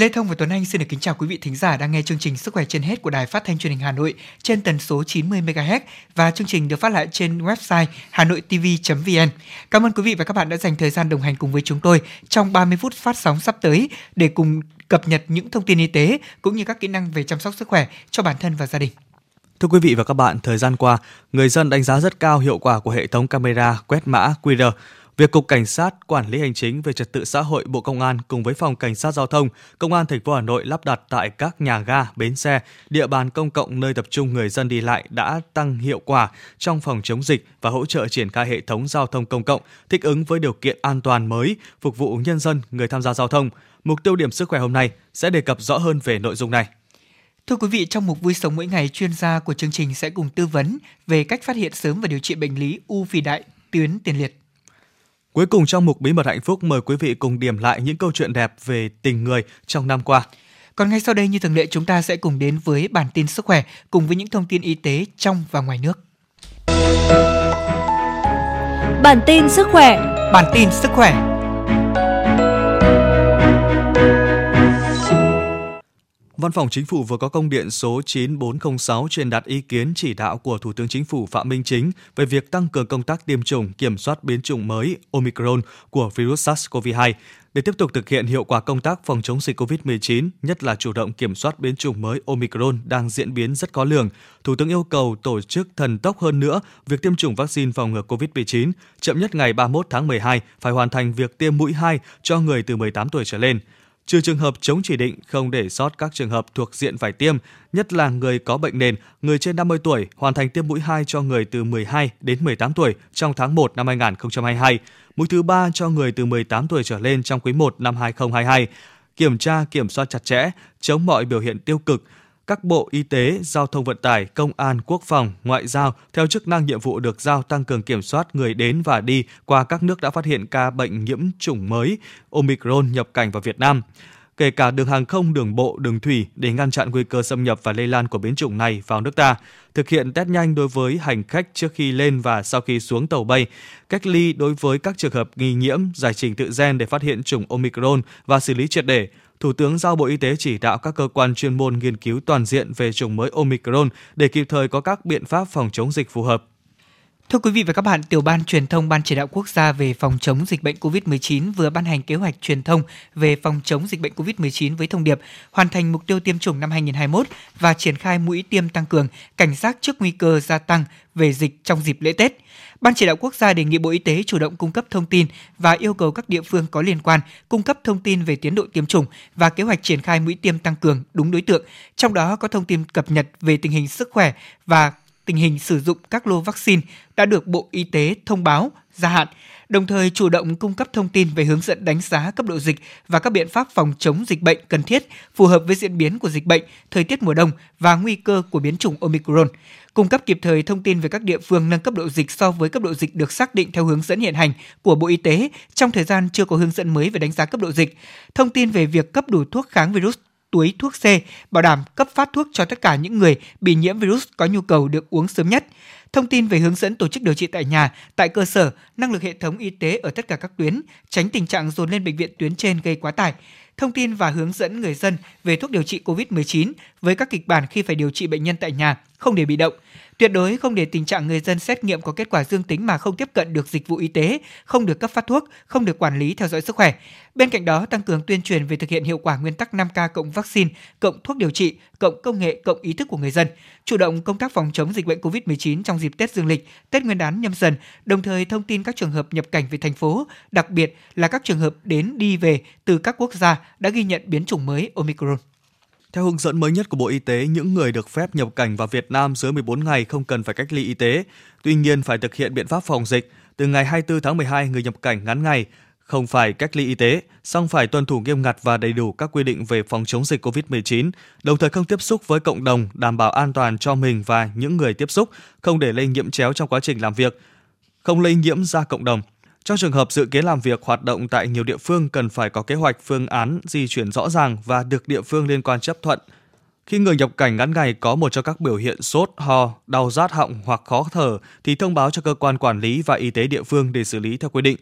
Lê Thông và Tuấn Anh xin được kính chào quý vị thính giả đang nghe chương trình Sức khỏe trên hết của Đài Phát thanh Truyền hình Hà Nội trên tần số 90 MHz và chương trình được phát lại trên website hanoitv.vn. Cảm ơn quý vị và các bạn đã dành thời gian đồng hành cùng với chúng tôi trong 30 phút phát sóng sắp tới để cùng cập nhật những thông tin y tế cũng như các kỹ năng về chăm sóc sức khỏe cho bản thân và gia đình. Thưa quý vị và các bạn, thời gian qua, người dân đánh giá rất cao hiệu quả của hệ thống camera quét mã QR Việc Cục Cảnh sát Quản lý Hành chính về Trật tự xã hội Bộ Công an cùng với Phòng Cảnh sát Giao thông, Công an thành phố Hà Nội lắp đặt tại các nhà ga, bến xe, địa bàn công cộng nơi tập trung người dân đi lại đã tăng hiệu quả trong phòng chống dịch và hỗ trợ triển khai hệ thống giao thông công cộng thích ứng với điều kiện an toàn mới, phục vụ nhân dân, người tham gia giao thông. Mục tiêu điểm sức khỏe hôm nay sẽ đề cập rõ hơn về nội dung này. Thưa quý vị, trong mục vui sống mỗi ngày, chuyên gia của chương trình sẽ cùng tư vấn về cách phát hiện sớm và điều trị bệnh lý u phì đại tuyến tiền liệt. Cuối cùng trong mục Bí mật hạnh phúc mời quý vị cùng điểm lại những câu chuyện đẹp về tình người trong năm qua. Còn ngay sau đây như thường lệ chúng ta sẽ cùng đến với bản tin sức khỏe cùng với những thông tin y tế trong và ngoài nước. Bản tin sức khỏe. Bản tin sức khỏe. Văn phòng Chính phủ vừa có công điện số 9406 truyền đạt ý kiến chỉ đạo của Thủ tướng Chính phủ Phạm Minh Chính về việc tăng cường công tác tiêm chủng kiểm soát biến chủng mới Omicron của virus SARS-CoV-2 để tiếp tục thực hiện hiệu quả công tác phòng chống dịch COVID-19, nhất là chủ động kiểm soát biến chủng mới Omicron đang diễn biến rất khó lường. Thủ tướng yêu cầu tổ chức thần tốc hơn nữa việc tiêm chủng vaccine phòng ngừa COVID-19, chậm nhất ngày 31 tháng 12 phải hoàn thành việc tiêm mũi 2 cho người từ 18 tuổi trở lên trừ trường hợp chống chỉ định không để sót các trường hợp thuộc diện phải tiêm, nhất là người có bệnh nền, người trên 50 tuổi hoàn thành tiêm mũi 2 cho người từ 12 đến 18 tuổi trong tháng 1 năm 2022, mũi thứ 3 cho người từ 18 tuổi trở lên trong quý 1 năm 2022, kiểm tra kiểm soát chặt chẽ, chống mọi biểu hiện tiêu cực, các bộ y tế, giao thông vận tải, công an, quốc phòng, ngoại giao theo chức năng nhiệm vụ được giao tăng cường kiểm soát người đến và đi qua các nước đã phát hiện ca bệnh nhiễm chủng mới Omicron nhập cảnh vào Việt Nam. Kể cả đường hàng không, đường bộ, đường thủy để ngăn chặn nguy cơ xâm nhập và lây lan của biến chủng này vào nước ta, thực hiện test nhanh đối với hành khách trước khi lên và sau khi xuống tàu bay, cách ly đối với các trường hợp nghi nhiễm, giải trình tự gen để phát hiện chủng Omicron và xử lý triệt để, Thủ tướng giao Bộ Y tế chỉ đạo các cơ quan chuyên môn nghiên cứu toàn diện về chủng mới Omicron để kịp thời có các biện pháp phòng chống dịch phù hợp. Thưa quý vị và các bạn, Tiểu ban Truyền thông Ban Chỉ đạo Quốc gia về phòng chống dịch bệnh COVID-19 vừa ban hành kế hoạch truyền thông về phòng chống dịch bệnh COVID-19 với thông điệp hoàn thành mục tiêu tiêm chủng năm 2021 và triển khai mũi tiêm tăng cường, cảnh giác trước nguy cơ gia tăng về dịch trong dịp lễ Tết. Ban Chỉ đạo Quốc gia đề nghị Bộ Y tế chủ động cung cấp thông tin và yêu cầu các địa phương có liên quan cung cấp thông tin về tiến độ tiêm chủng và kế hoạch triển khai mũi tiêm tăng cường đúng đối tượng, trong đó có thông tin cập nhật về tình hình sức khỏe và tình hình sử dụng các lô vaccine đã được Bộ Y tế thông báo gia hạn, đồng thời chủ động cung cấp thông tin về hướng dẫn đánh giá cấp độ dịch và các biện pháp phòng chống dịch bệnh cần thiết phù hợp với diễn biến của dịch bệnh, thời tiết mùa đông và nguy cơ của biến chủng Omicron. Cung cấp kịp thời thông tin về các địa phương nâng cấp độ dịch so với cấp độ dịch được xác định theo hướng dẫn hiện hành của Bộ Y tế trong thời gian chưa có hướng dẫn mới về đánh giá cấp độ dịch. Thông tin về việc cấp đủ thuốc kháng virus túi thuốc C, bảo đảm cấp phát thuốc cho tất cả những người bị nhiễm virus có nhu cầu được uống sớm nhất. Thông tin về hướng dẫn tổ chức điều trị tại nhà, tại cơ sở, năng lực hệ thống y tế ở tất cả các tuyến, tránh tình trạng dồn lên bệnh viện tuyến trên gây quá tải. Thông tin và hướng dẫn người dân về thuốc điều trị COVID-19 với các kịch bản khi phải điều trị bệnh nhân tại nhà, không để bị động. Tuyệt đối không để tình trạng người dân xét nghiệm có kết quả dương tính mà không tiếp cận được dịch vụ y tế, không được cấp phát thuốc, không được quản lý theo dõi sức khỏe. Bên cạnh đó, tăng cường tuyên truyền về thực hiện hiệu quả nguyên tắc 5K cộng vaccine, cộng thuốc điều trị, cộng công nghệ, cộng ý thức của người dân, chủ động công tác phòng chống dịch bệnh COVID-19 trong dịp Tết Dương lịch, Tết Nguyên đán nhâm dần, đồng thời thông tin các trường hợp nhập cảnh về thành phố, đặc biệt là các trường hợp đến đi về từ các quốc gia đã ghi nhận biến chủng mới Omicron. Theo hướng dẫn mới nhất của Bộ Y tế, những người được phép nhập cảnh vào Việt Nam dưới 14 ngày không cần phải cách ly y tế. Tuy nhiên phải thực hiện biện pháp phòng dịch. Từ ngày 24 tháng 12, người nhập cảnh ngắn ngày không phải cách ly y tế, song phải tuân thủ nghiêm ngặt và đầy đủ các quy định về phòng chống dịch COVID-19, đồng thời không tiếp xúc với cộng đồng, đảm bảo an toàn cho mình và những người tiếp xúc, không để lây nhiễm chéo trong quá trình làm việc, không lây nhiễm ra cộng đồng. Trong trường hợp dự kiến làm việc hoạt động tại nhiều địa phương cần phải có kế hoạch phương án di chuyển rõ ràng và được địa phương liên quan chấp thuận. Khi người nhập cảnh ngắn ngày có một trong các biểu hiện sốt, ho, đau rát họng hoặc khó thở thì thông báo cho cơ quan quản lý và y tế địa phương để xử lý theo quy định.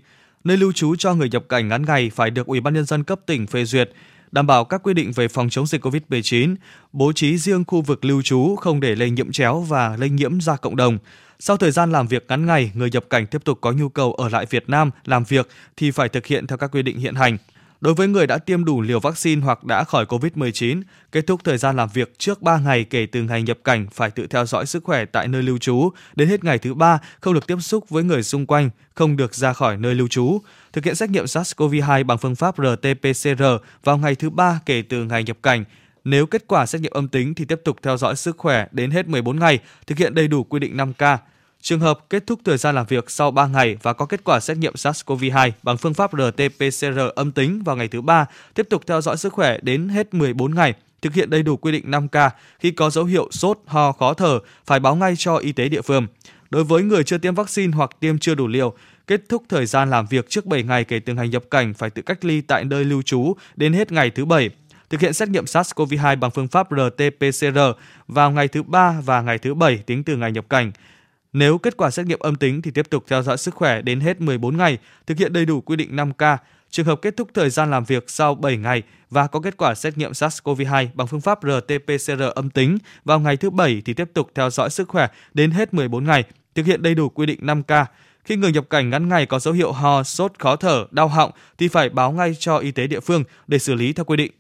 Nơi lưu trú cho người nhập cảnh ngắn ngày phải được Ủy ban nhân dân cấp tỉnh phê duyệt. đảm bảo các quy định về phòng chống dịch COVID-19, bố trí riêng khu vực lưu trú không để lây nhiễm chéo và lây nhiễm ra cộng đồng. Sau thời gian làm việc ngắn ngày, người nhập cảnh tiếp tục có nhu cầu ở lại Việt Nam làm việc thì phải thực hiện theo các quy định hiện hành. Đối với người đã tiêm đủ liều vaccine hoặc đã khỏi COVID-19, kết thúc thời gian làm việc trước 3 ngày kể từ ngày nhập cảnh phải tự theo dõi sức khỏe tại nơi lưu trú, đến hết ngày thứ 3 không được tiếp xúc với người xung quanh, không được ra khỏi nơi lưu trú. Thực hiện xét nghiệm SARS-CoV-2 bằng phương pháp RT-PCR vào ngày thứ 3 kể từ ngày nhập cảnh. Nếu kết quả xét nghiệm âm tính thì tiếp tục theo dõi sức khỏe đến hết 14 ngày, thực hiện đầy đủ quy định 5K. Trường hợp kết thúc thời gian làm việc sau 3 ngày và có kết quả xét nghiệm SARS-CoV-2 bằng phương pháp RT-PCR âm tính vào ngày thứ 3, tiếp tục theo dõi sức khỏe đến hết 14 ngày, thực hiện đầy đủ quy định 5K. Khi có dấu hiệu sốt, ho, khó thở, phải báo ngay cho y tế địa phương. Đối với người chưa tiêm vaccine hoặc tiêm chưa đủ liều, kết thúc thời gian làm việc trước 7 ngày kể từ ngày nhập cảnh phải tự cách ly tại nơi lưu trú đến hết ngày thứ 7 thực hiện xét nghiệm SARS-CoV-2 bằng phương pháp RT-PCR vào ngày thứ 3 và ngày thứ 7 tính từ ngày nhập cảnh. Nếu kết quả xét nghiệm âm tính thì tiếp tục theo dõi sức khỏe đến hết 14 ngày, thực hiện đầy đủ quy định 5K. Trường hợp kết thúc thời gian làm việc sau 7 ngày và có kết quả xét nghiệm SARS-CoV-2 bằng phương pháp RT-PCR âm tính vào ngày thứ 7 thì tiếp tục theo dõi sức khỏe đến hết 14 ngày, thực hiện đầy đủ quy định 5K. Khi người nhập cảnh ngắn ngày có dấu hiệu ho, sốt, khó thở, đau họng thì phải báo ngay cho y tế địa phương để xử lý theo quy định.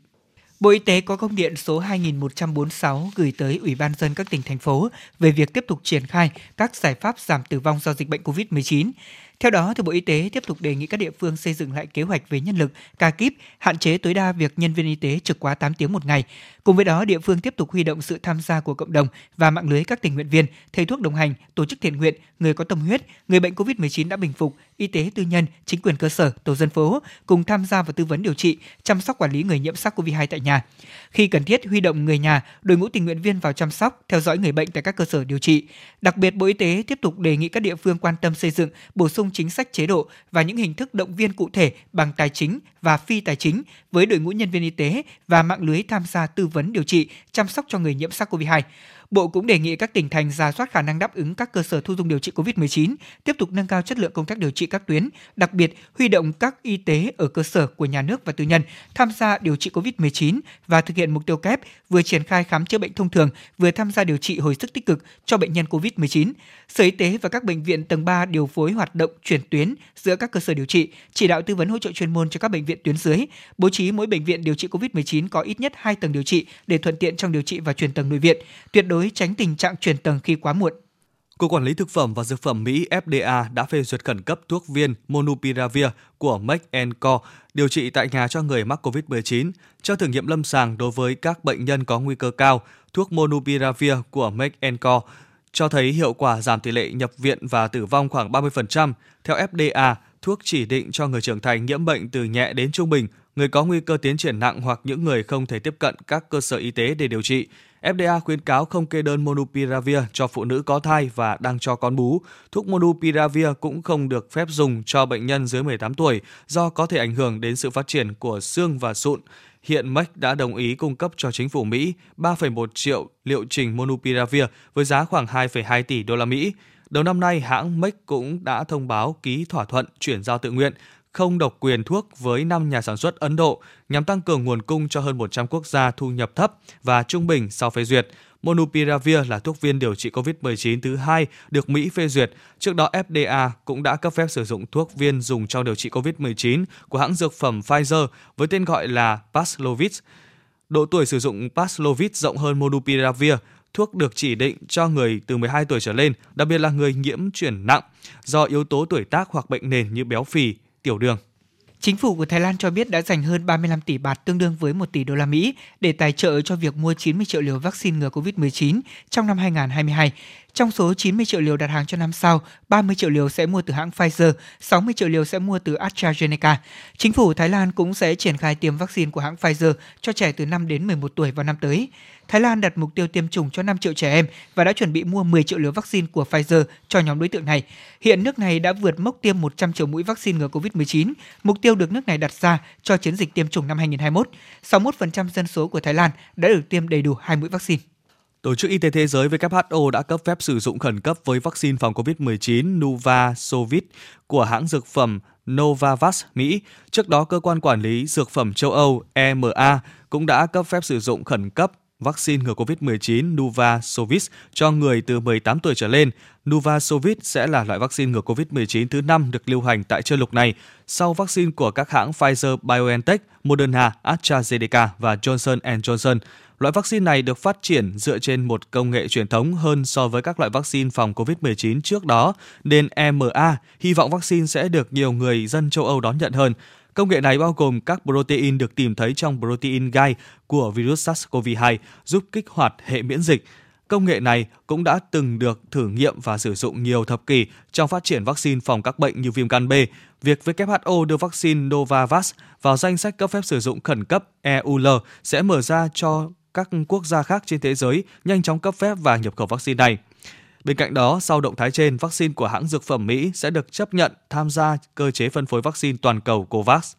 Bộ Y tế có công điện số 2146 gửi tới Ủy ban dân các tỉnh, thành phố về việc tiếp tục triển khai các giải pháp giảm tử vong do dịch bệnh COVID-19. Theo đó, thì Bộ Y tế tiếp tục đề nghị các địa phương xây dựng lại kế hoạch về nhân lực, ca kíp, hạn chế tối đa việc nhân viên y tế trực quá 8 tiếng một ngày. Cùng với đó, địa phương tiếp tục huy động sự tham gia của cộng đồng và mạng lưới các tình nguyện viên, thầy thuốc đồng hành, tổ chức thiện nguyện, người có tâm huyết, người bệnh COVID-19 đã bình phục, y tế tư nhân, chính quyền cơ sở, tổ dân phố cùng tham gia vào tư vấn điều trị, chăm sóc quản lý người nhiễm SARS-CoV-2 tại nhà. Khi cần thiết, huy động người nhà, đội ngũ tình nguyện viên vào chăm sóc, theo dõi người bệnh tại các cơ sở điều trị. Đặc biệt, Bộ Y tế tiếp tục đề nghị các địa phương quan tâm xây dựng, bổ sung chính sách chế độ và những hình thức động viên cụ thể bằng tài chính và phi tài chính với đội ngũ nhân viên y tế và mạng lưới tham gia tư vấn điều trị, chăm sóc cho người nhiễm SARS-CoV-2. Bộ cũng đề nghị các tỉnh thành ra soát khả năng đáp ứng các cơ sở thu dung điều trị COVID-19, tiếp tục nâng cao chất lượng công tác điều trị các tuyến, đặc biệt huy động các y tế ở cơ sở của nhà nước và tư nhân tham gia điều trị COVID-19 và thực hiện mục tiêu kép vừa triển khai khám chữa bệnh thông thường, vừa tham gia điều trị hồi sức tích cực cho bệnh nhân COVID-19. Sở Y tế và các bệnh viện tầng 3 điều phối hoạt động chuyển tuyến giữa các cơ sở điều trị, chỉ đạo tư vấn hỗ trợ chuyên môn cho các bệnh viện tuyến dưới, bố trí mỗi bệnh viện điều trị COVID-19 có ít nhất 2 tầng điều trị để thuận tiện trong điều trị và chuyển tầng nội viện, tuyệt đối tránh tình trạng chuyển tầng khi quá muộn. Cục Quản lý Thực phẩm và Dược phẩm Mỹ FDA đã phê duyệt khẩn cấp thuốc viên Monupiravir của Merck Co điều trị tại nhà cho người mắc COVID-19. Cho thử nghiệm lâm sàng đối với các bệnh nhân có nguy cơ cao, thuốc Monupiravir của Merck Co cho thấy hiệu quả giảm tỷ lệ nhập viện và tử vong khoảng 30%. Theo FDA, thuốc chỉ định cho người trưởng thành nhiễm bệnh từ nhẹ đến trung bình, người có nguy cơ tiến triển nặng hoặc những người không thể tiếp cận các cơ sở y tế để điều trị. FDA khuyến cáo không kê đơn Monupiravir cho phụ nữ có thai và đang cho con bú. Thuốc Monupiravir cũng không được phép dùng cho bệnh nhân dưới 18 tuổi do có thể ảnh hưởng đến sự phát triển của xương và sụn. Hiện Merck đã đồng ý cung cấp cho chính phủ Mỹ 3,1 triệu liệu trình Monupiravir với giá khoảng 2,2 tỷ đô la Mỹ. Đầu năm nay, hãng Merck cũng đã thông báo ký thỏa thuận chuyển giao tự nguyện không độc quyền thuốc với 5 nhà sản xuất Ấn Độ nhằm tăng cường nguồn cung cho hơn 100 quốc gia thu nhập thấp và trung bình sau phê duyệt. Monupiravir là thuốc viên điều trị COVID-19 thứ hai được Mỹ phê duyệt. Trước đó, FDA cũng đã cấp phép sử dụng thuốc viên dùng trong điều trị COVID-19 của hãng dược phẩm Pfizer với tên gọi là Paxlovid. Độ tuổi sử dụng Paxlovid rộng hơn Monupiravir, thuốc được chỉ định cho người từ 12 tuổi trở lên, đặc biệt là người nhiễm chuyển nặng do yếu tố tuổi tác hoặc bệnh nền như béo phì, tiểu đường. Chính phủ của Thái Lan cho biết đã dành hơn 35 tỷ bạt tương đương với 1 tỷ đô la Mỹ để tài trợ cho việc mua 90 triệu liều vaccine ngừa COVID-19 trong năm 2022. Trong số 90 triệu liều đặt hàng cho năm sau, 30 triệu liều sẽ mua từ hãng Pfizer, 60 triệu liều sẽ mua từ AstraZeneca. Chính phủ Thái Lan cũng sẽ triển khai tiêm vaccine của hãng Pfizer cho trẻ từ 5 đến 11 tuổi vào năm tới. Thái Lan đặt mục tiêu tiêm chủng cho 5 triệu trẻ em và đã chuẩn bị mua 10 triệu liều vaccine của Pfizer cho nhóm đối tượng này. Hiện nước này đã vượt mốc tiêm 100 triệu mũi vaccine ngừa COVID-19, mục tiêu được nước này đặt ra cho chiến dịch tiêm chủng năm 2021. 61% dân số của Thái Lan đã được tiêm đầy đủ hai mũi vaccine. Tổ chức Y tế Thế giới WHO đã cấp phép sử dụng khẩn cấp với vaccine phòng COVID-19 Nuvasovid của hãng dược phẩm Novavax Mỹ. Trước đó, cơ quan quản lý dược phẩm châu Âu EMA cũng đã cấp phép sử dụng khẩn cấp vaccine ngừa COVID-19 Nuvasovid cho người từ 18 tuổi trở lên. Nuvasovid sẽ là loại vaccine ngừa COVID-19 thứ năm được lưu hành tại châu lục này, sau vaccine của các hãng Pfizer-BioNTech, Moderna, AstraZeneca và Johnson Johnson. Loại vaccine này được phát triển dựa trên một công nghệ truyền thống hơn so với các loại vaccine phòng COVID-19 trước đó, nên EMA hy vọng vaccine sẽ được nhiều người dân châu Âu đón nhận hơn. Công nghệ này bao gồm các protein được tìm thấy trong protein gai của virus SARS-CoV-2 giúp kích hoạt hệ miễn dịch. Công nghệ này cũng đã từng được thử nghiệm và sử dụng nhiều thập kỷ trong phát triển vaccine phòng các bệnh như viêm gan B. Việc WHO đưa vaccine Novavax vào danh sách cấp phép sử dụng khẩn cấp EUL sẽ mở ra cho các quốc gia khác trên thế giới nhanh chóng cấp phép và nhập khẩu vaccine này. Bên cạnh đó, sau động thái trên, vaccine của hãng dược phẩm Mỹ sẽ được chấp nhận tham gia cơ chế phân phối vaccine toàn cầu COVAX.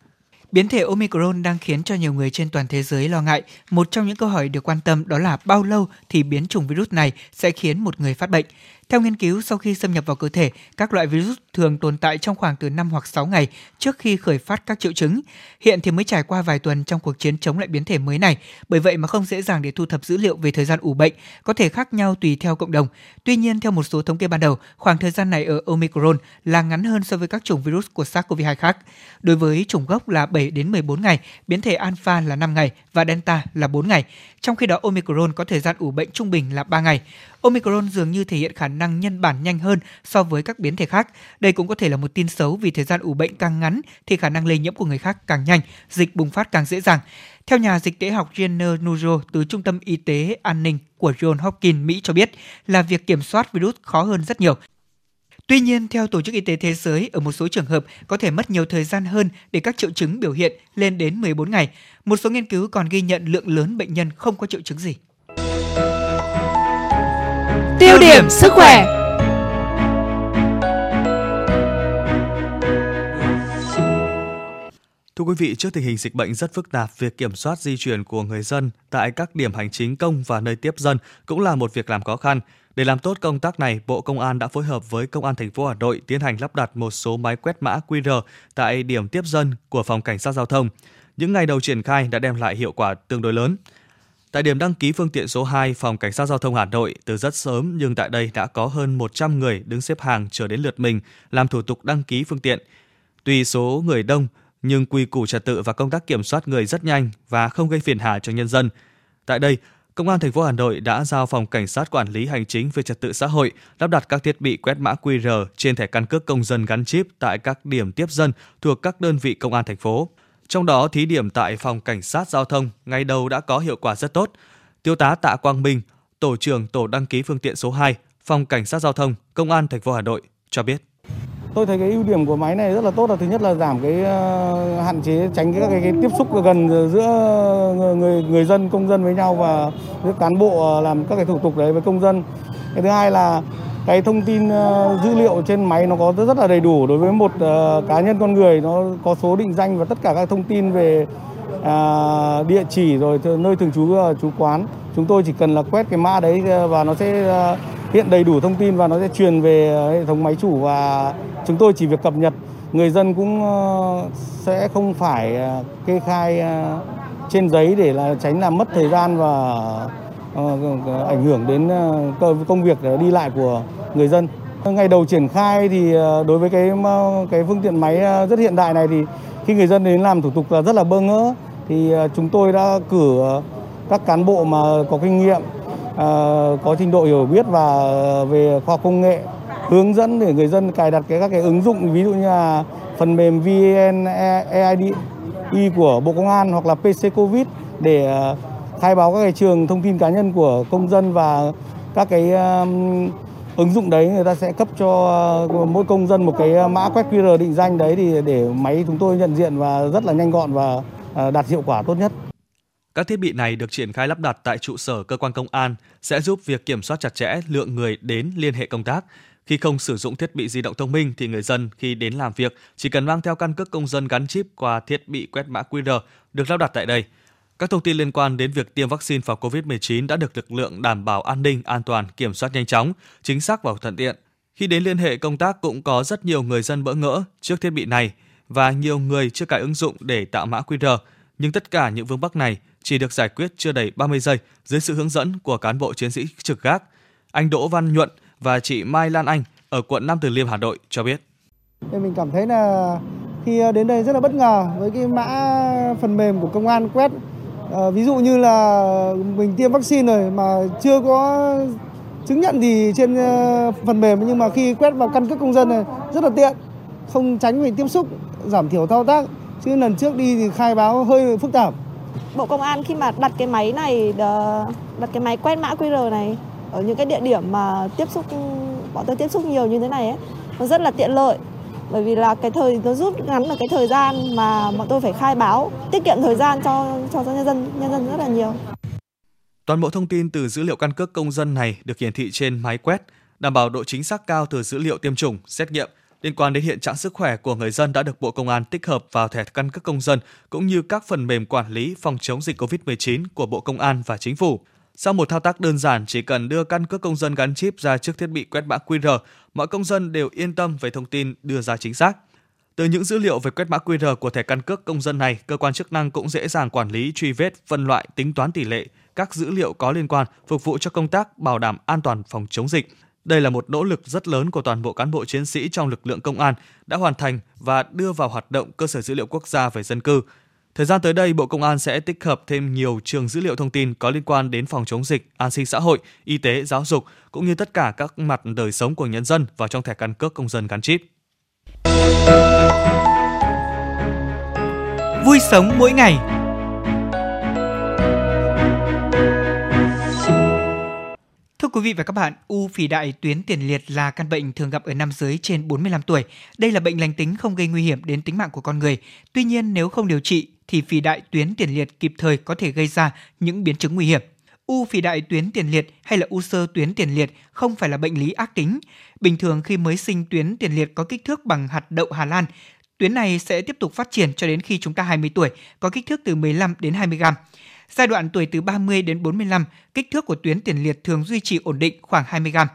Biến thể Omicron đang khiến cho nhiều người trên toàn thế giới lo ngại. Một trong những câu hỏi được quan tâm đó là bao lâu thì biến chủng virus này sẽ khiến một người phát bệnh. Theo nghiên cứu, sau khi xâm nhập vào cơ thể, các loại virus thường tồn tại trong khoảng từ 5 hoặc 6 ngày trước khi khởi phát các triệu chứng. Hiện thì mới trải qua vài tuần trong cuộc chiến chống lại biến thể mới này, bởi vậy mà không dễ dàng để thu thập dữ liệu về thời gian ủ bệnh, có thể khác nhau tùy theo cộng đồng. Tuy nhiên, theo một số thống kê ban đầu, khoảng thời gian này ở Omicron là ngắn hơn so với các chủng virus của SARS-CoV-2 khác. Đối với chủng gốc là 7 đến 14 ngày, biến thể Alpha là 5 ngày và Delta là 4 ngày. Trong khi đó Omicron có thời gian ủ bệnh trung bình là 3 ngày. Omicron dường như thể hiện khả năng nhân bản nhanh hơn so với các biến thể khác. Đây cũng có thể là một tin xấu vì thời gian ủ bệnh càng ngắn thì khả năng lây nhiễm của người khác càng nhanh, dịch bùng phát càng dễ dàng. Theo nhà dịch tễ học Jenner Nujo từ Trung tâm Y tế An ninh của John Hopkins, Mỹ cho biết là việc kiểm soát virus khó hơn rất nhiều. Tuy nhiên, theo Tổ chức Y tế Thế giới, ở một số trường hợp có thể mất nhiều thời gian hơn để các triệu chứng biểu hiện lên đến 14 ngày. Một số nghiên cứu còn ghi nhận lượng lớn bệnh nhân không có triệu chứng gì. Tiêu điểm sức khỏe Thưa quý vị, trước tình hình dịch bệnh rất phức tạp, việc kiểm soát di chuyển của người dân tại các điểm hành chính công và nơi tiếp dân cũng là một việc làm khó khăn. Để làm tốt công tác này, Bộ Công an đã phối hợp với Công an thành phố Hà Nội tiến hành lắp đặt một số máy quét mã QR tại điểm tiếp dân của Phòng Cảnh sát Giao thông. Những ngày đầu triển khai đã đem lại hiệu quả tương đối lớn. Tại điểm đăng ký phương tiện số 2, Phòng Cảnh sát Giao thông Hà Nội từ rất sớm nhưng tại đây đã có hơn 100 người đứng xếp hàng chờ đến lượt mình làm thủ tục đăng ký phương tiện. Tuy số người đông nhưng quy củ trật tự và công tác kiểm soát người rất nhanh và không gây phiền hà cho nhân dân. Tại đây, Công an thành phố Hà Nội đã giao phòng cảnh sát quản lý hành chính về trật tự xã hội lắp đặt các thiết bị quét mã QR trên thẻ căn cước công dân gắn chip tại các điểm tiếp dân thuộc các đơn vị công an thành phố. Trong đó thí điểm tại phòng cảnh sát giao thông ngày đầu đã có hiệu quả rất tốt. Thiếu tá Tạ Quang Minh, tổ trưởng tổ đăng ký phương tiện số 2, phòng cảnh sát giao thông, công an thành phố Hà Nội cho biết. Tôi thấy cái ưu điểm của máy này rất là tốt là thứ nhất là giảm cái uh, hạn chế tránh cái, cái, cái tiếp xúc gần giữa người người dân công dân với nhau và giữa cán bộ ờ, làm các cái thủ tục đấy với công dân. Cái thứ hai là cái thông tin ờ, dữ liệu trên máy nó có rất, là đầy đủ đối với một ờ, cá nhân con người. Nó có số định danh và tất cả các thông tin về à, địa chỉ rồi nơi thường trú chú trú quán. Chúng tôi chỉ cần là quét cái mã đấy và nó sẽ hiện đầy đủ thông tin và nó sẽ truyền về hệ thống máy chủ. Và chúng tôi chỉ việc cập nhật. Người dân cũng sẽ không phải kê khai trên giấy để là tránh làm mất thời gian và Ờ, vâng, vâng, vâng. ảnh hưởng đến ờ, công việc ờ, đi lại của người dân. Ngày đầu triển khai thì đối với cái cái phương tiện máy rất hiện đại này thì khi người dân đến làm thủ tục là rất là bơ ngỡ thì chúng tôi đã cử các cán bộ mà có kinh nghiệm có trình độ hiểu biết và về khoa học công nghệ, hướng dẫn để người dân cài đặt cái, các cái ứng dụng ví dụ như là phần mềm VNeID của Bộ Công an hoặc là PC Covid để khai báo các cái trường thông tin cá nhân của công dân và các cái um, ứng dụng đấy, người ta sẽ cấp cho uh, mỗi công dân một cái uh, mã quét QR định danh đấy thì để máy chúng tôi nhận diện và rất là nhanh gọn và uh, đạt hiệu quả tốt nhất. Các thiết bị này được triển khai lắp đặt tại trụ sở cơ quan công an sẽ giúp việc kiểm soát chặt chẽ lượng người đến liên hệ công tác. Khi không sử dụng thiết bị di động thông minh thì người dân khi đến làm việc chỉ cần mang theo căn cước công dân gắn chip qua thiết bị quét mã QR được lắp đặt tại đây. Các thông tin liên quan đến việc tiêm vaccine phòng COVID-19 đã được lực lượng đảm bảo an ninh, an toàn, kiểm soát nhanh chóng, chính xác và thuận tiện. Khi đến liên hệ công tác cũng có rất nhiều người dân bỡ ngỡ trước thiết bị này và nhiều người chưa cài ứng dụng để tạo mã QR, nhưng tất cả những vướng mắc này chỉ được giải quyết chưa đầy 30 giây dưới sự hướng dẫn của cán bộ chiến sĩ trực gác. Anh Đỗ Văn Nhuận và chị Mai Lan Anh ở quận Nam Từ Liêm Hà Nội cho biết. Mình cảm thấy là khi đến đây rất là bất ngờ với cái mã phần mềm của công an quét. À, ví dụ như là mình tiêm vaccine rồi mà chưa có chứng nhận gì trên ờ, phần mềm nhưng mà khi quét vào căn cước công dân này rất là tiện, không tránh phải tiếp xúc, giảm thiểu thao tác. Chứ lần trước đi thì khai báo hơi phức tạp. Bộ Công an khi mà đặt cái máy này, ờ, đặt cái máy quét mã QR này ở những cái địa điểm mà tiếp xúc bọn tôi tiếp xúc nhiều như thế này ấy, nó rất là tiện lợi bởi vì là cái thời nó rút ngắn được cái thời gian mà bọn tôi phải khai báo tiết kiệm thời gian cho cho nhân dân nhân dân rất là nhiều. Toàn bộ thông tin từ dữ liệu căn cước công dân này được hiển thị trên máy quét, đảm bảo độ chính xác cao từ dữ liệu tiêm chủng, xét nghiệm liên quan đến hiện trạng sức khỏe của người dân đã được Bộ Công an tích hợp vào thẻ căn cước công dân cũng như các phần mềm quản lý phòng chống dịch COVID-19 của Bộ Công an và Chính phủ. Sau một thao tác đơn giản, chỉ cần đưa căn cước công dân gắn chip ra trước thiết bị quét mã QR, mọi công dân đều yên tâm về thông tin đưa ra chính xác. Từ những dữ liệu về quét mã QR của thẻ căn cước công dân này, cơ quan chức năng cũng dễ dàng quản lý, truy vết, phân loại, tính toán tỷ lệ các dữ liệu có liên quan phục vụ cho công tác bảo đảm an toàn phòng chống dịch. Đây là một nỗ lực rất lớn của toàn bộ cán bộ chiến sĩ trong lực lượng công an đã hoàn thành và đưa vào hoạt động cơ sở dữ liệu quốc gia về dân cư. Thời gian tới đây, Bộ Công an sẽ tích hợp thêm nhiều trường dữ liệu thông tin có liên quan đến phòng chống dịch, an sinh xã hội, y tế, giáo dục cũng như tất cả các mặt đời sống của nhân dân vào trong thẻ căn cước công dân gắn chip. Vui sống mỗi ngày Thưa quý vị và các bạn, u phì đại tuyến tiền liệt là căn bệnh thường gặp ở nam giới trên 45 tuổi. Đây là bệnh lành tính không gây nguy hiểm đến tính mạng của con người. Tuy nhiên nếu không điều trị thì phì đại tuyến tiền liệt kịp thời có thể gây ra những biến chứng nguy hiểm. U phì đại tuyến tiền liệt hay là u sơ tuyến tiền liệt không phải là bệnh lý ác tính. Bình thường khi mới sinh tuyến tiền liệt có kích thước bằng hạt đậu Hà Lan, tuyến này sẽ tiếp tục phát triển cho đến khi chúng ta 20 tuổi, có kích thước từ 15 đến 20 gram. Giai đoạn tuổi từ 30 đến 45, kích thước của tuyến tiền liệt thường duy trì ổn định khoảng 20 gram.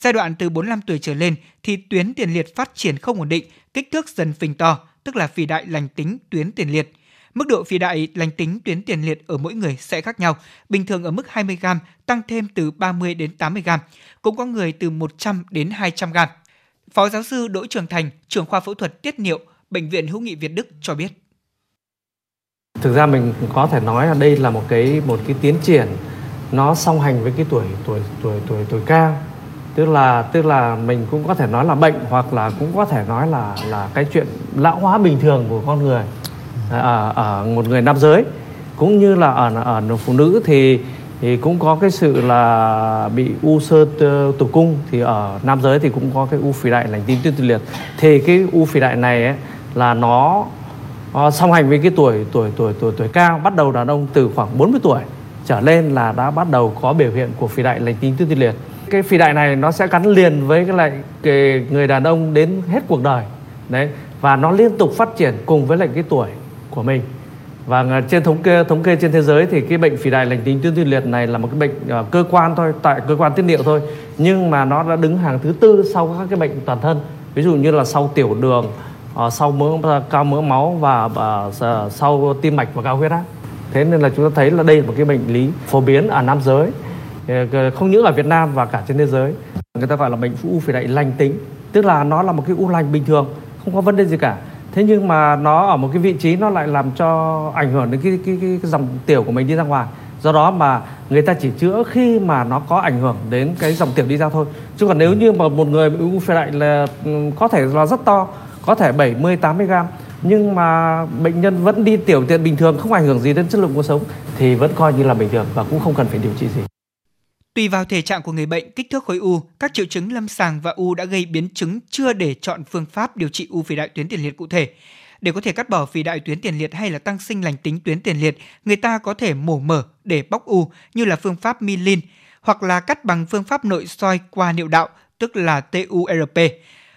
Giai đoạn từ 45 tuổi trở lên thì tuyến tiền liệt phát triển không ổn định, kích thước dần phình to, tức là phì đại lành tính tuyến tiền liệt. Mức độ phi đại lành tính tuyến tiền liệt ở mỗi người sẽ khác nhau, bình thường ở mức 20 g, tăng thêm từ 30 đến 80 g, cũng có người từ 100 đến 200 g. Phó giáo sư Đỗ Trường Thành, trưởng khoa phẫu thuật tiết niệu, Bệnh viện Hữu nghị Việt Đức cho biết. Thực ra mình có thể nói là đây là một cái một cái tiến triển nó song hành với cái tuổi tuổi tuổi tuổi tuổi cao tức là tức là mình cũng có thể nói là bệnh hoặc là cũng có thể nói là là cái chuyện lão hóa bình thường của con người ở, ở một người nam giới. Cũng như là ở ở phụ nữ thì thì cũng có cái sự là bị u sơ tử cung. Thì ở nam giới thì cũng có cái u phì đại lành tính tuyến liệt. Thì cái u phì đại này ấy, là nó uh, song hành với cái tuổi tuổi tuổi tuổi tuổi cao. Bắt đầu đàn ông từ khoảng 40 tuổi trở lên là đã bắt đầu có biểu hiện của phì đại lành tính tuyến liệt. Cái phì đại này nó sẽ gắn liền với cái lại cái người đàn ông đến hết cuộc đời. Đấy và nó liên tục phát triển cùng với lại cái tuổi của mình. Và trên thống kê thống kê trên thế giới thì cái bệnh phì đại lành tính tuyến tiền liệt này là một cái bệnh uh, cơ quan thôi tại cơ quan tiết niệu thôi nhưng mà nó đã đứng hàng thứ tư sau các cái bệnh toàn thân. Ví dụ như là sau tiểu đường uh, sau mỡ ờ, cao mỡ máu và uh, sau tim mạch và cao huyết áp. Thế nên là chúng ta thấy là đây là một cái bệnh lý phổ biến ở nam giới không những ở Việt Nam và cả trên thế giới. Người ta gọi là bệnh u phì đại lành tính tức là nó là một cái u lành bình thường không có vấn đề gì cả thế nhưng mà nó ở một cái vị trí nó lại làm cho ảnh hưởng đến cái cái, cái, cái dòng tiểu của mình đi ra ngoài. Do đó mà người ta chỉ chữa khi mà nó có ảnh hưởng đến cái dòng tiểu đi ra thôi. Chứ còn nếu như mà một người bị u phì đại là ừ, có thể là rất to có thể 70 80 gram. Nhưng mà bệnh nhân vẫn đi tiểu tiện bình thường không ảnh hưởng gì đến chất lượng cuộc sống thì vẫn coi như là bình thường và cũng không cần phải điều trị gì. Tùy vào thể trạng của người bệnh, kích thước khối u, các triệu chứng lâm sàng và u đã gây biến chứng chưa để chọn phương pháp điều trị u phì đại tuyến tiền liệt cụ thể. Để có thể cắt bỏ phì đại tuyến tiền liệt hay là tăng sinh lành tính tuyến tiền liệt, người ta có thể mổ mở để bóc u như là phương pháp Milin hoặc là cắt bằng phương pháp nội soi qua niệu đạo, tức là TURP.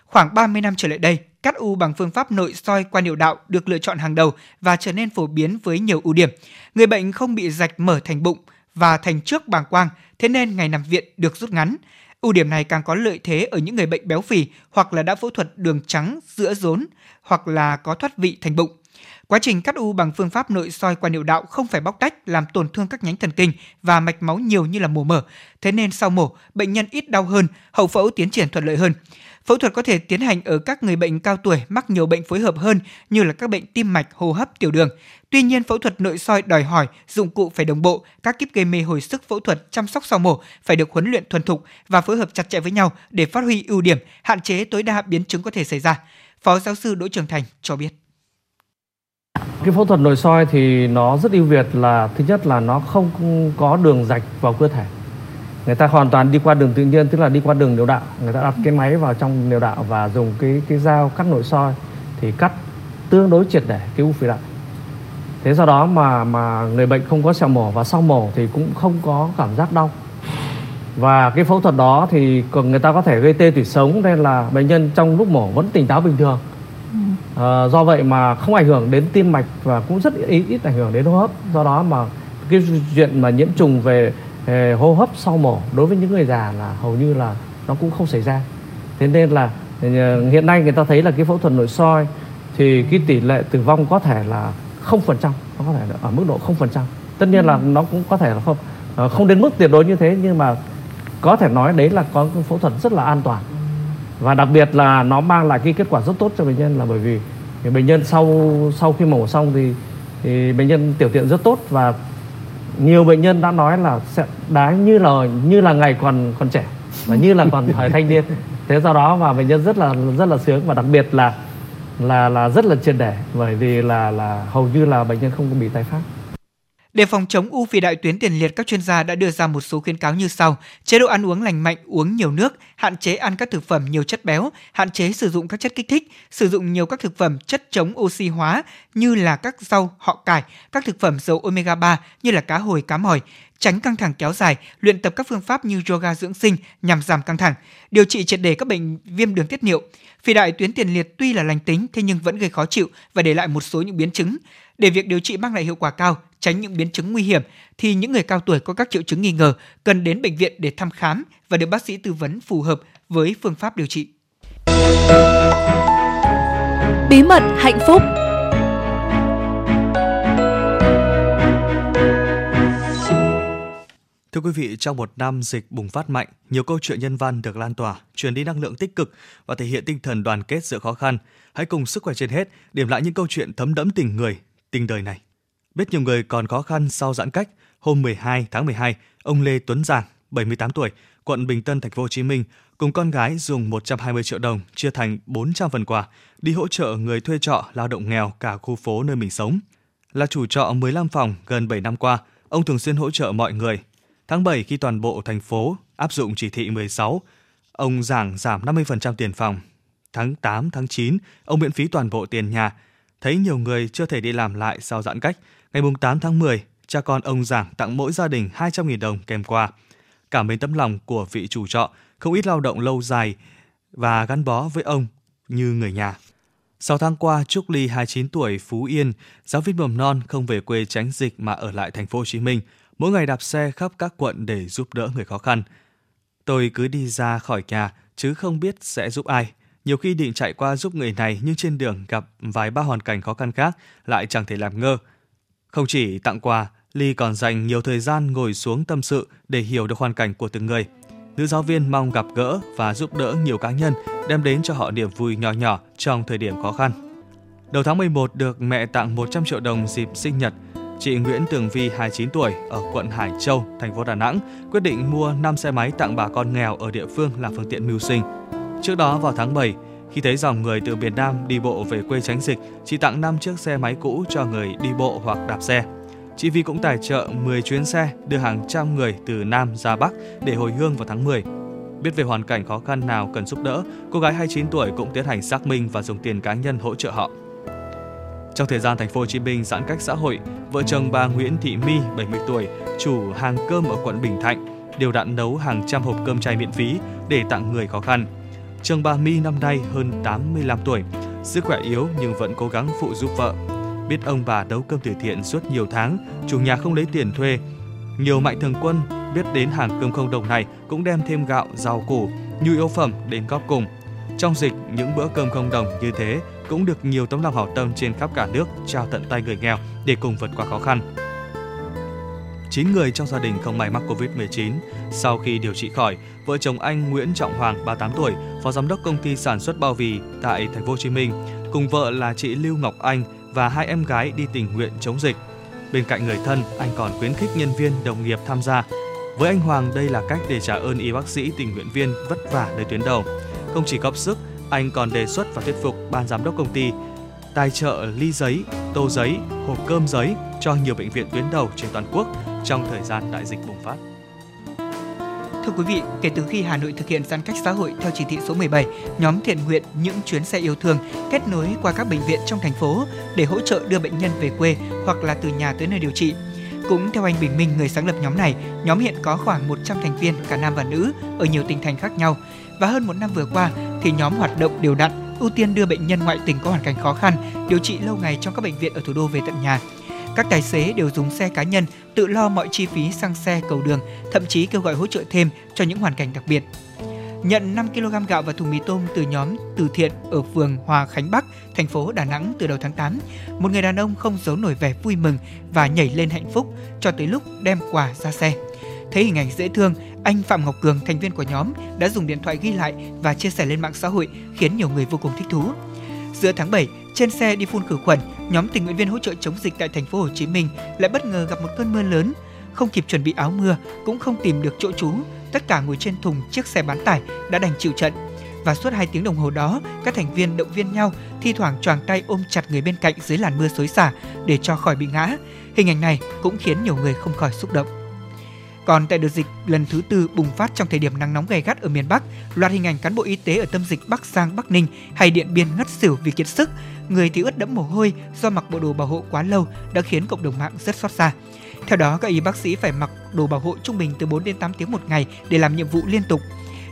Khoảng 30 năm trở lại đây, cắt u bằng phương pháp nội soi qua niệu đạo được lựa chọn hàng đầu và trở nên phổ biến với nhiều ưu điểm. Người bệnh không bị rạch mở thành bụng và thành trước bàng quang, thế nên ngày nằm viện được rút ngắn. Ưu điểm này càng có lợi thế ở những người bệnh béo phì hoặc là đã phẫu thuật đường trắng giữa rốn hoặc là có thoát vị thành bụng. Quá trình cắt u bằng phương pháp nội soi qua niệu đạo không phải bóc tách làm tổn thương các nhánh thần kinh và mạch máu nhiều như là mổ mở. Thế nên sau mổ, bệnh nhân ít đau hơn, hậu phẫu tiến triển thuận lợi hơn. Phẫu thuật có thể tiến hành ở các người bệnh cao tuổi mắc nhiều bệnh phối hợp hơn như là các bệnh tim mạch, hô hấp, tiểu đường. Tuy nhiên, phẫu thuật nội soi đòi hỏi dụng cụ phải đồng bộ, các kíp gây mê hồi sức phẫu thuật chăm sóc sau mổ phải được huấn luyện thuần thục và phối hợp chặt chẽ với nhau để phát huy ưu điểm, hạn chế tối đa biến chứng có thể xảy ra. Phó giáo sư Đỗ Trường Thành cho biết. Cái phẫu thuật nội soi thì nó rất ưu việt là thứ nhất là nó không có đường rạch vào cơ thể. Người ta hoàn toàn đi qua đường tự nhiên tức là đi qua đường niệu đạo. Người ta đặt cái máy vào trong niệu đạo và dùng cái cái dao cắt nội soi thì cắt tương đối triệt để cái u phì đại. Thế do đó mà mà người bệnh không có sẹo mổ và sau mổ thì cũng không có cảm giác đau. Và cái phẫu thuật đó thì còn người ta có thể gây tê tủy sống nên là bệnh nhân trong lúc mổ vẫn tỉnh táo bình thường À, do vậy mà không ảnh hưởng đến tim mạch và cũng rất ít, ít ảnh hưởng đến hô hấp. Do đó mà cái chuyện mà nhiễm trùng về, về hô hấp sau mổ đối với những người già là hầu như là nó cũng không xảy ra. Thế nên là ờ, hiện nay người ta thấy là cái phẫu thuật nội soi thì cái tỷ lệ tử vong có thể là không phần trăm nó có thể là ở mức độ không phần trăm. Tất nhiên là nó cũng có thể là không ờ, không đến mức tuyệt đối như thế nhưng mà có thể nói đấy là có phẫu thuật rất là an toàn. Và đặc biệt là nó mang lại cái kết quả rất tốt cho bệnh nhân là bởi vì bệnh nhân sau sau khi mổ xong thì thì bệnh nhân tiểu tiện rất tốt và nhiều bệnh nhân đã nói là sẽ đá như là như là ngày còn còn trẻ và như là còn thời thanh niên. Thế do đó mà bệnh nhân rất là rất là sướng và đặc biệt là là là rất là triệt để bởi vì là là hầu như là bệnh nhân không có bị tái phát để phòng chống u phì đại tuyến tiền liệt, các chuyên gia đã đưa ra một số khuyến cáo như sau: chế độ ăn uống lành mạnh, uống nhiều nước, hạn chế ăn các thực phẩm nhiều chất béo, hạn chế sử dụng các chất kích thích, sử dụng nhiều các thực phẩm chất chống oxy hóa như là các rau, họ cải, các thực phẩm dầu omega 3 như là cá hồi, cá mòi, tránh căng thẳng kéo dài, luyện tập các phương pháp như yoga dưỡng sinh nhằm giảm căng thẳng, điều trị triệt đề các bệnh viêm đường tiết niệu. Phì đại tuyến tiền liệt tuy là lành tính thế nhưng vẫn gây khó chịu và để lại một số những biến chứng. Để việc điều trị mang lại hiệu quả cao, tránh những biến chứng nguy hiểm thì những người cao tuổi có các triệu chứng nghi ngờ cần đến bệnh viện để thăm khám và được bác sĩ tư vấn phù hợp với phương pháp điều trị. Bí mật hạnh phúc Thưa quý vị, trong một năm dịch bùng phát mạnh, nhiều câu chuyện nhân văn được lan tỏa, truyền đi năng lượng tích cực và thể hiện tinh thần đoàn kết giữa khó khăn. Hãy cùng sức khỏe trên hết điểm lại những câu chuyện thấm đẫm tình người, tình đời này. Biết nhiều người còn khó khăn sau giãn cách, hôm 12 tháng 12, ông Lê Tuấn Giang, 78 tuổi, quận Bình Tân, thành phố Hồ Chí Minh, cùng con gái dùng 120 triệu đồng chia thành 400 phần quà đi hỗ trợ người thuê trọ lao động nghèo cả khu phố nơi mình sống. Là chủ trọ 15 phòng gần 7 năm qua, ông thường xuyên hỗ trợ mọi người. Tháng 7 khi toàn bộ thành phố áp dụng chỉ thị 16, ông giảng giảm 50% tiền phòng. Tháng 8, tháng 9, ông miễn phí toàn bộ tiền nhà. Thấy nhiều người chưa thể đi làm lại sau giãn cách, Ngày 8 tháng 10, cha con ông Giảng tặng mỗi gia đình 200.000 đồng kèm quà. Cảm ơn tấm lòng của vị chủ trọ, không ít lao động lâu dài và gắn bó với ông như người nhà. 6 tháng qua, Trúc Ly 29 tuổi, Phú Yên, giáo viên mầm non không về quê tránh dịch mà ở lại thành phố Hồ Chí Minh, mỗi ngày đạp xe khắp các quận để giúp đỡ người khó khăn. Tôi cứ đi ra khỏi nhà chứ không biết sẽ giúp ai. Nhiều khi định chạy qua giúp người này nhưng trên đường gặp vài ba hoàn cảnh khó khăn khác lại chẳng thể làm ngơ. Không chỉ tặng quà, Ly còn dành nhiều thời gian ngồi xuống tâm sự để hiểu được hoàn cảnh của từng người. Nữ giáo viên mong gặp gỡ và giúp đỡ nhiều cá nhân, đem đến cho họ niềm vui nhỏ nhỏ trong thời điểm khó khăn. Đầu tháng 11 được mẹ tặng 100 triệu đồng dịp sinh nhật, chị Nguyễn Tường Vi 29 tuổi ở quận Hải Châu, thành phố Đà Nẵng quyết định mua 5 xe máy tặng bà con nghèo ở địa phương làm phương tiện mưu sinh. Trước đó vào tháng 7, khi thấy dòng người từ miền Nam đi bộ về quê tránh dịch, chị tặng 5 chiếc xe máy cũ cho người đi bộ hoặc đạp xe. Chị Vi cũng tài trợ 10 chuyến xe đưa hàng trăm người từ Nam ra Bắc để hồi hương vào tháng 10. Biết về hoàn cảnh khó khăn nào cần giúp đỡ, cô gái 29 tuổi cũng tiến hành xác minh và dùng tiền cá nhân hỗ trợ họ. Trong thời gian thành phố Hồ Chí Minh giãn cách xã hội, vợ chồng bà Nguyễn Thị My, 70 tuổi, chủ hàng cơm ở quận Bình Thạnh, đều đặn nấu hàng trăm hộp cơm chay miễn phí để tặng người khó khăn. Chồng bà My năm nay hơn 85 tuổi, sức khỏe yếu nhưng vẫn cố gắng phụ giúp vợ. Biết ông bà nấu cơm từ thiện suốt nhiều tháng, chủ nhà không lấy tiền thuê. nhiều mạnh thường quân biết đến hàng cơm không đồng này cũng đem thêm gạo, rau củ, nhu yếu phẩm đến góp cùng. Trong dịch, những bữa cơm không đồng như thế cũng được nhiều tấm lòng hảo tâm trên khắp cả nước trao tận tay người nghèo để cùng vượt qua khó khăn. 9 người trong gia đình không may mắc Covid-19. Sau khi điều trị khỏi, vợ chồng anh Nguyễn Trọng Hoàng, 38 tuổi, phó giám đốc công ty sản xuất bao bì tại thành phố Hồ Chí Minh, cùng vợ là chị Lưu Ngọc Anh và hai em gái đi tình nguyện chống dịch. Bên cạnh người thân, anh còn khuyến khích nhân viên, đồng nghiệp tham gia. Với anh Hoàng, đây là cách để trả ơn y bác sĩ tình nguyện viên vất vả nơi tuyến đầu. Không chỉ góp sức, anh còn đề xuất và thuyết phục ban giám đốc công ty tài trợ ly giấy, tô giấy, hộp cơm giấy cho nhiều bệnh viện tuyến đầu trên toàn quốc trong thời gian đại dịch bùng phát. Thưa quý vị, kể từ khi Hà Nội thực hiện giãn cách xã hội theo chỉ thị số 17, nhóm thiện nguyện những chuyến xe yêu thương kết nối qua các bệnh viện trong thành phố để hỗ trợ đưa bệnh nhân về quê hoặc là từ nhà tới nơi điều trị. Cũng theo anh Bình Minh, người sáng lập nhóm này, nhóm hiện có khoảng 100 thành viên cả nam và nữ ở nhiều tỉnh thành khác nhau. Và hơn một năm vừa qua thì nhóm hoạt động đều đặn, ưu tiên đưa bệnh nhân ngoại tỉnh có hoàn cảnh khó khăn điều trị lâu ngày trong các bệnh viện ở thủ đô về tận nhà. Các tài xế đều dùng xe cá nhân tự lo mọi chi phí xăng xe cầu đường, thậm chí kêu gọi hỗ trợ thêm cho những hoàn cảnh đặc biệt. Nhận 5 kg gạo và thùng mì tôm từ nhóm từ thiện ở phường Hòa Khánh Bắc, thành phố Đà Nẵng từ đầu tháng 8, một người đàn ông không giấu nổi vẻ vui mừng và nhảy lên hạnh phúc cho tới lúc đem quà ra xe. Thấy hình ảnh dễ thương, anh Phạm Ngọc Cường, thành viên của nhóm, đã dùng điện thoại ghi lại và chia sẻ lên mạng xã hội khiến nhiều người vô cùng thích thú. Giữa tháng 7, trên xe đi phun khử khuẩn, nhóm tình nguyện viên hỗ trợ chống dịch tại thành phố Hồ Chí Minh lại bất ngờ gặp một cơn mưa lớn. Không kịp chuẩn bị áo mưa, cũng không tìm được chỗ trú, tất cả ngồi trên thùng chiếc xe bán tải đã đành chịu trận. Và suốt 2 tiếng đồng hồ đó, các thành viên động viên nhau, thi thoảng choàng tay ôm chặt người bên cạnh dưới làn mưa xối xả để cho khỏi bị ngã. Hình ảnh này cũng khiến nhiều người không khỏi xúc động. Còn tại đợt dịch lần thứ tư bùng phát trong thời điểm nắng nóng gay gắt ở miền Bắc, loạt hình ảnh cán bộ y tế ở tâm dịch Bắc Giang, Bắc Ninh hay Điện Biên ngất xỉu vì kiệt sức, người thì ướt đẫm mồ hôi do mặc bộ đồ bảo hộ quá lâu đã khiến cộng đồng mạng rất xót xa. Theo đó, các y bác sĩ phải mặc đồ bảo hộ trung bình từ 4 đến 8 tiếng một ngày để làm nhiệm vụ liên tục.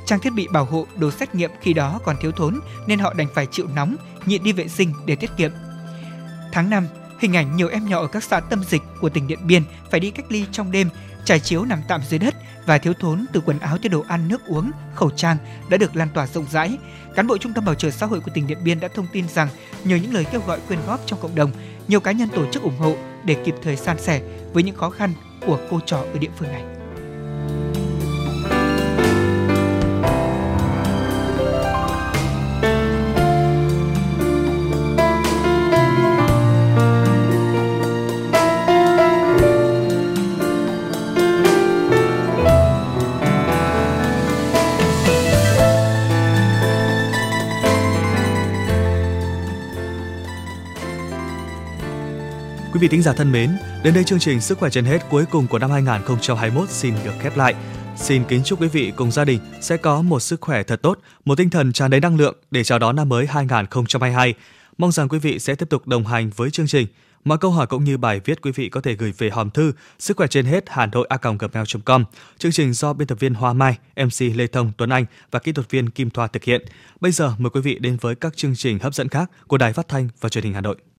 Trang thiết bị bảo hộ, đồ xét nghiệm khi đó còn thiếu thốn nên họ đành phải chịu nóng, nhịn đi vệ sinh để tiết kiệm. Tháng 5, hình ảnh nhiều em nhỏ ở các xã tâm dịch của tỉnh Điện Biên phải đi cách ly trong đêm trải chiếu nằm tạm dưới đất và thiếu thốn từ quần áo tới đồ ăn nước uống, khẩu trang đã được lan tỏa rộng rãi. Cán bộ Trung tâm Bảo trợ xã hội của tỉnh Điện Biên đã thông tin rằng nhờ những lời kêu gọi quyên góp trong cộng đồng, nhiều cá nhân tổ chức ủng hộ để kịp thời san sẻ với những khó khăn của cô trò ở địa phương này. Quý vị thính giả thân mến, đến đây chương trình Sức khỏe trên hết cuối cùng của năm 2021 xin được khép lại. Xin kính chúc quý vị cùng gia đình sẽ có một sức khỏe thật tốt, một tinh thần tràn đầy năng lượng để chào đón năm mới 2022. Mong rằng quý vị sẽ tiếp tục đồng hành với chương trình. Mọi câu hỏi cũng như bài viết quý vị có thể gửi về hòm thư sức khỏe trên hết hà nội a gmail.com. Chương trình do biên tập viên Hoa Mai, MC Lê Thông, Tuấn Anh và kỹ thuật viên Kim Thoa thực hiện. Bây giờ mời quý vị đến với các chương trình hấp dẫn khác của Đài Phát thanh và Truyền hình Hà Nội.